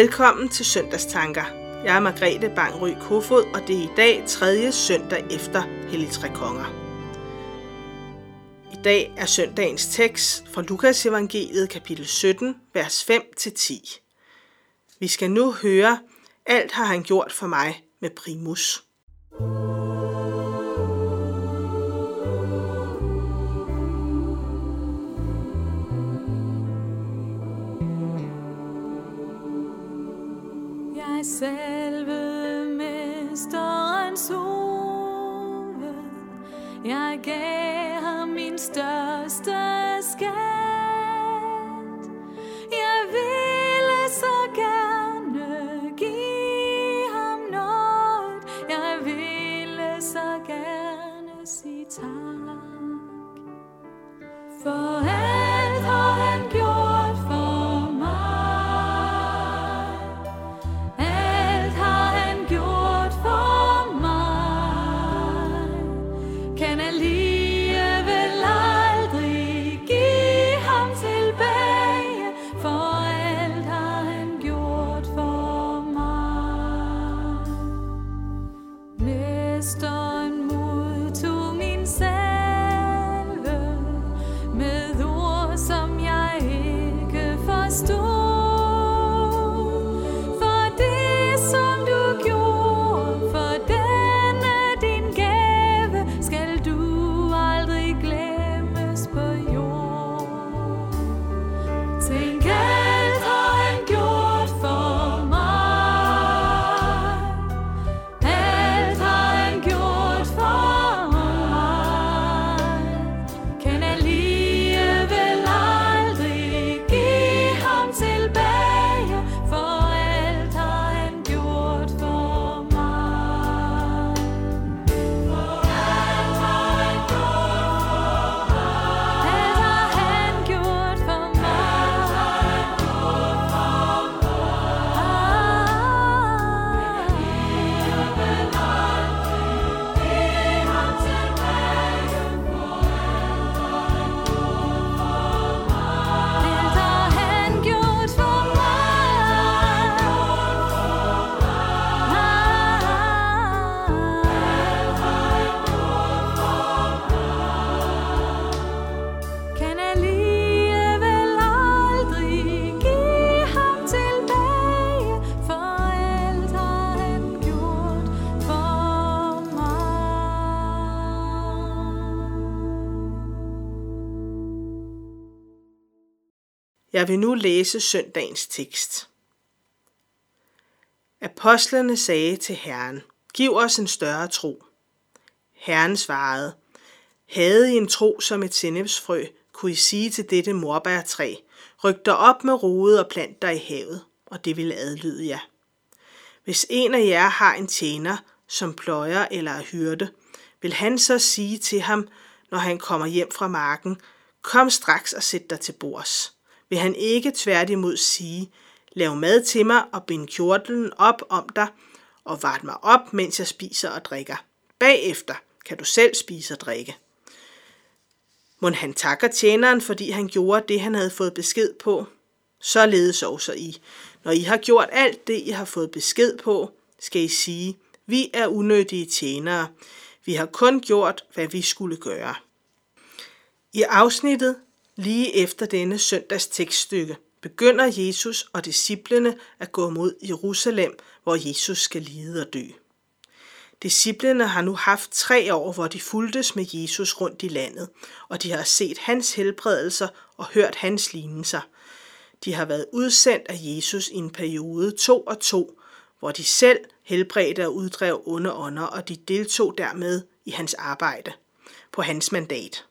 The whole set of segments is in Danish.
Velkommen til Søndagstanker. Jeg er Margrethe Bangry Kofod, og det er i dag tredje søndag efter Hellig Tre Konger. I dag er søndagens tekst fra Lukas evangeliet kapitel 17, vers 5-10. Vi skal nu høre, alt har han gjort for mig med primus. Jeg selve mesterens hoved Jeg gav Jeg vil nu læse søndagens tekst. Apostlerne sagde til Herren, giv os en større tro. Herren svarede, havde I en tro som et sennepsfrø, kunne I sige til dette morbærtræ, ryk dig op med rode og plant dig i havet, og det vil adlyde jer. Hvis en af jer har en tjener, som pløjer eller er hyrde, vil han så sige til ham, når han kommer hjem fra marken, kom straks og sæt dig til bords. Vil han ikke tværtimod sige, lav mad til mig og bind kjortlen op om dig, og vart mig op, mens jeg spiser og drikker. Bagefter kan du selv spise og drikke. Må han takker tjeneren, fordi han gjorde det, han havde fået besked på? Således også I. Når I har gjort alt det, I har fået besked på, skal I sige, vi er unødige tjenere. Vi har kun gjort, hvad vi skulle gøre. I afsnittet lige efter denne søndags tekststykke begynder Jesus og disciplene at gå mod Jerusalem, hvor Jesus skal lide og dø. Disciplene har nu haft tre år, hvor de fuldtes med Jesus rundt i landet, og de har set hans helbredelser og hørt hans lignelser. De har været udsendt af Jesus i en periode to og to, hvor de selv helbredte og uddrev onde ånder, og de deltog dermed i hans arbejde på hans mandat.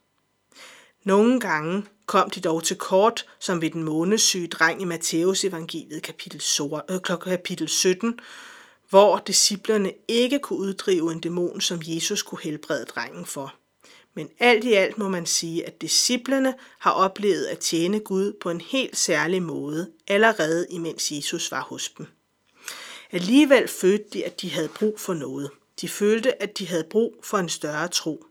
Nogle gange kom de dog til kort, som ved den månesyge dreng i Matteus evangeliet kapitel, 17, øh, hvor disciplerne ikke kunne uddrive en dæmon, som Jesus kunne helbrede drengen for. Men alt i alt må man sige, at disciplerne har oplevet at tjene Gud på en helt særlig måde, allerede imens Jesus var hos dem. Alligevel følte de, at de havde brug for noget. De følte, at de havde brug for en større tro.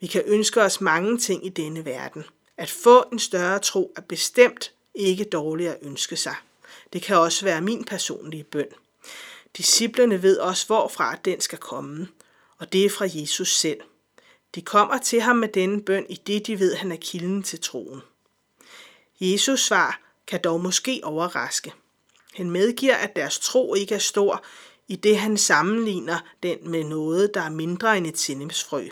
Vi kan ønske os mange ting i denne verden. At få en større tro er bestemt ikke dårligt at ønske sig. Det kan også være min personlige bøn. Disciplerne ved også, hvorfra den skal komme, og det er fra Jesus selv. De kommer til ham med denne bøn, i det de ved, han er kilden til troen. Jesus svar kan dog måske overraske. Han medgiver, at deres tro ikke er stor, i det han sammenligner den med noget, der er mindre end et sennepsfrø.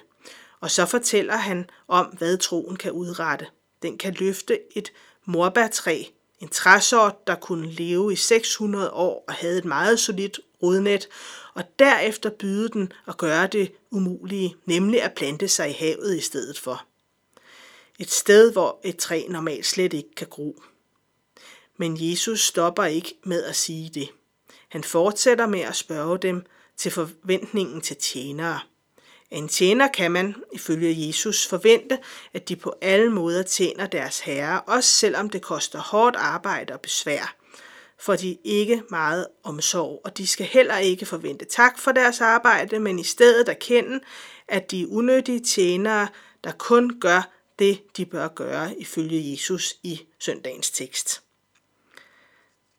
Og så fortæller han om, hvad troen kan udrette. Den kan løfte et morbærtræ, en træsort, der kunne leve i 600 år og havde et meget solidt rodnet, og derefter byde den at gøre det umulige, nemlig at plante sig i havet i stedet for. Et sted, hvor et træ normalt slet ikke kan gro. Men Jesus stopper ikke med at sige det. Han fortsætter med at spørge dem til forventningen til tjenere. Af en tjener kan man, ifølge Jesus, forvente, at de på alle måder tjener deres herre, også selvom det koster hårdt arbejde og besvær. For de ikke meget omsorg, og de skal heller ikke forvente tak for deres arbejde, men i stedet erkende, at de er unødige tjenere, der kun gør det, de bør gøre, ifølge Jesus i søndagens tekst.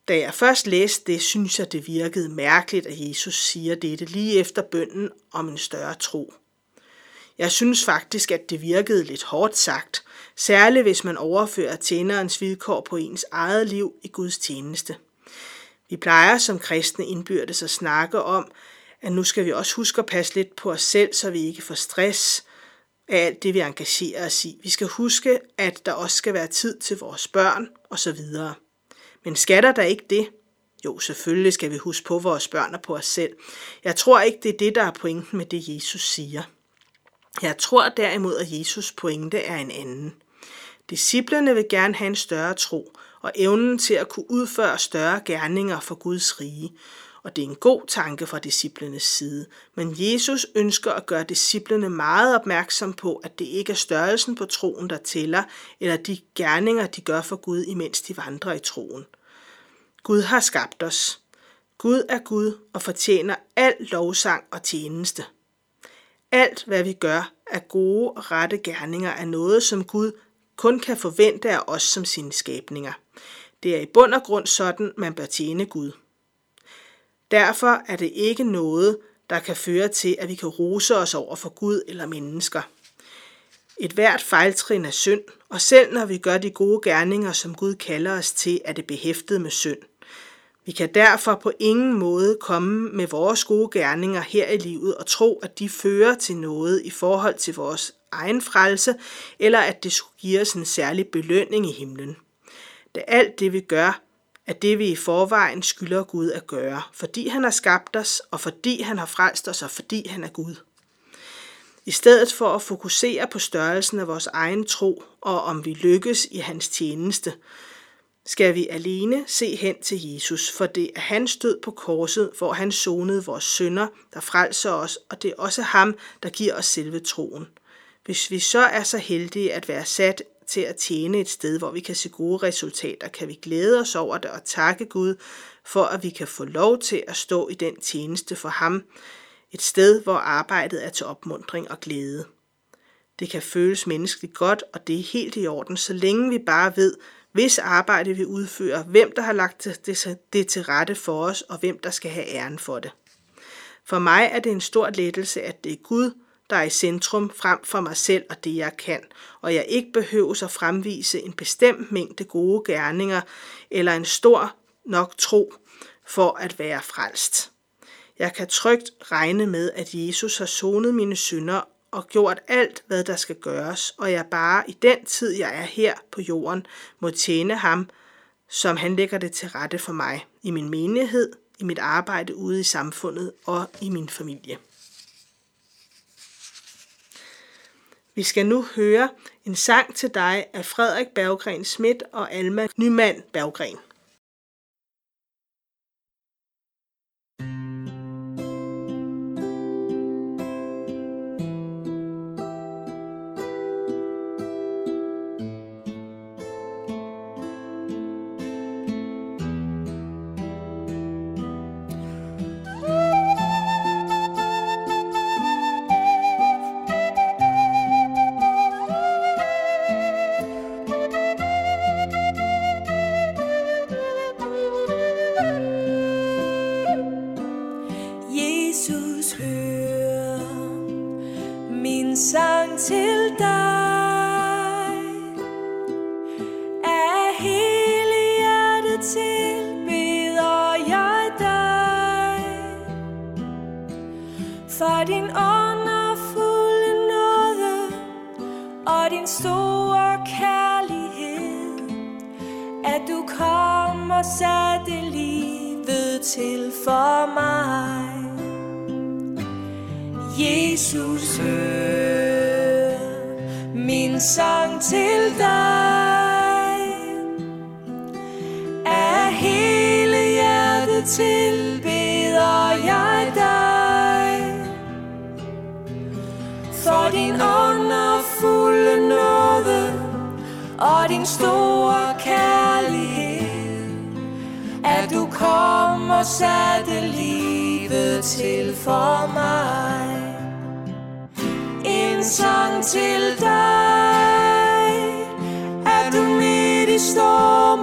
Da jeg først læste det, synes jeg, det virkede mærkeligt, at Jesus siger dette lige efter bønden om en større tro. Jeg synes faktisk, at det virkede lidt hårdt sagt, særligt hvis man overfører tjenerens vilkår på ens eget liv i Guds tjeneste. Vi plejer som kristne indbyrdes at snakke om, at nu skal vi også huske at passe lidt på os selv, så vi ikke får stress af alt det, vi engagerer os i. Vi skal huske, at der også skal være tid til vores børn osv. Men skal der da ikke det? Jo, selvfølgelig skal vi huske på vores børn og på os selv. Jeg tror ikke, det er det, der er pointen med det, Jesus siger. Jeg tror derimod, at Jesus pointe er en anden. Disciplerne vil gerne have en større tro og evnen til at kunne udføre større gerninger for Guds rige. Og det er en god tanke fra disciplenes side. Men Jesus ønsker at gøre disciplene meget opmærksom på, at det ikke er størrelsen på troen, der tæller, eller de gerninger, de gør for Gud, imens de vandrer i troen. Gud har skabt os. Gud er Gud og fortjener al lovsang og tjeneste. Alt, hvad vi gør af gode og rette gerninger, er noget, som Gud kun kan forvente af os som sine skabninger. Det er i bund og grund sådan, man bør tjene Gud. Derfor er det ikke noget, der kan føre til, at vi kan rose os over for Gud eller mennesker. Et hvert fejltrin er synd, og selv når vi gør de gode gerninger, som Gud kalder os til, er det behæftet med synd. Vi kan derfor på ingen måde komme med vores gode gerninger her i livet og tro, at de fører til noget i forhold til vores egen frelse, eller at det skulle give os en særlig belønning i himlen. Da alt det, vi gør, er det, vi i forvejen skylder Gud at gøre, fordi han har skabt os, og fordi han har frelst os, og fordi han er Gud. I stedet for at fokusere på størrelsen af vores egen tro, og om vi lykkes i hans tjeneste, skal vi alene se hen til Jesus, for det er hans død på korset, hvor han sonede vores synder, der frelser os, og det er også ham, der giver os selve troen. Hvis vi så er så heldige at være sat til at tjene et sted, hvor vi kan se gode resultater, kan vi glæde os over det og takke Gud for, at vi kan få lov til at stå i den tjeneste for ham, et sted, hvor arbejdet er til opmundring og glæde. Det kan føles menneskeligt godt, og det er helt i orden, så længe vi bare ved, hvis arbejde vi udfører, hvem der har lagt det til rette for os, og hvem der skal have æren for det. For mig er det en stor lettelse, at det er Gud, der er i centrum frem for mig selv og det, jeg kan, og jeg ikke behøver at fremvise en bestemt mængde gode gerninger eller en stor nok tro for at være frelst. Jeg kan trygt regne med, at Jesus har sonet mine synder og gjort alt, hvad der skal gøres, og jeg bare i den tid, jeg er her på jorden, må tjene ham, som han lægger det til rette for mig, i min menighed, i mit arbejde ude i samfundet og i min familie. Vi skal nu høre en sang til dig af Frederik Berggren Schmidt og Alma Nyman Berggren. For din underfulde nåde og din store kærlighed, at du kom og satte livet til for mig. Jesus, hør min sang til dig. Af hele hjertet til For din underfulde nåde og din store kærlighed, at du kom og satte livet til for mig en sang til dig. at du midt i stormen,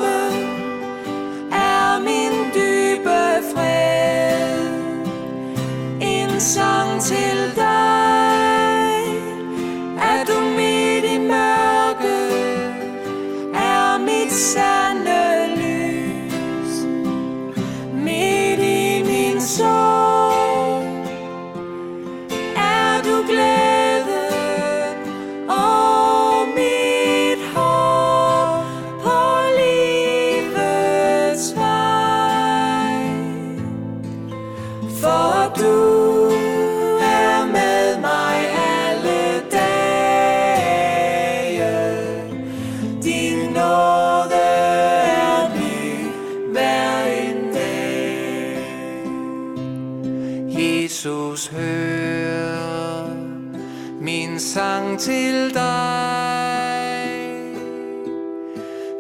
sang til dig.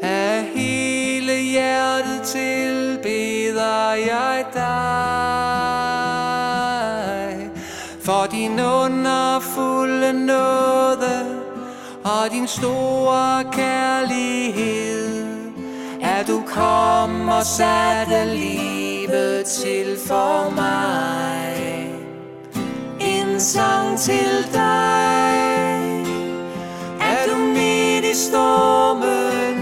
Af hele hjertet tilbeder jeg dig. For din underfulde nåde og din store kærlighed, at du kom og satte livet til for mig sang til dig. Er du midt i stormen,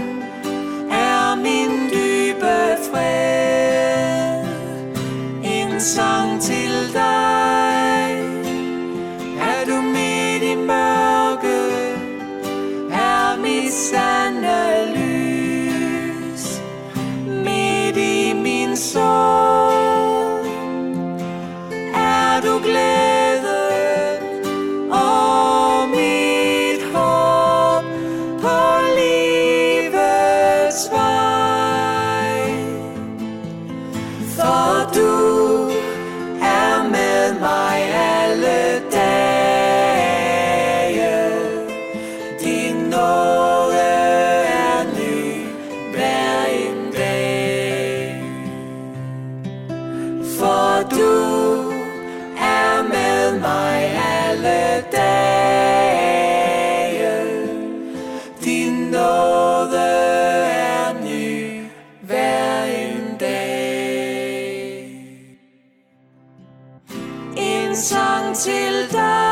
en sang til dig.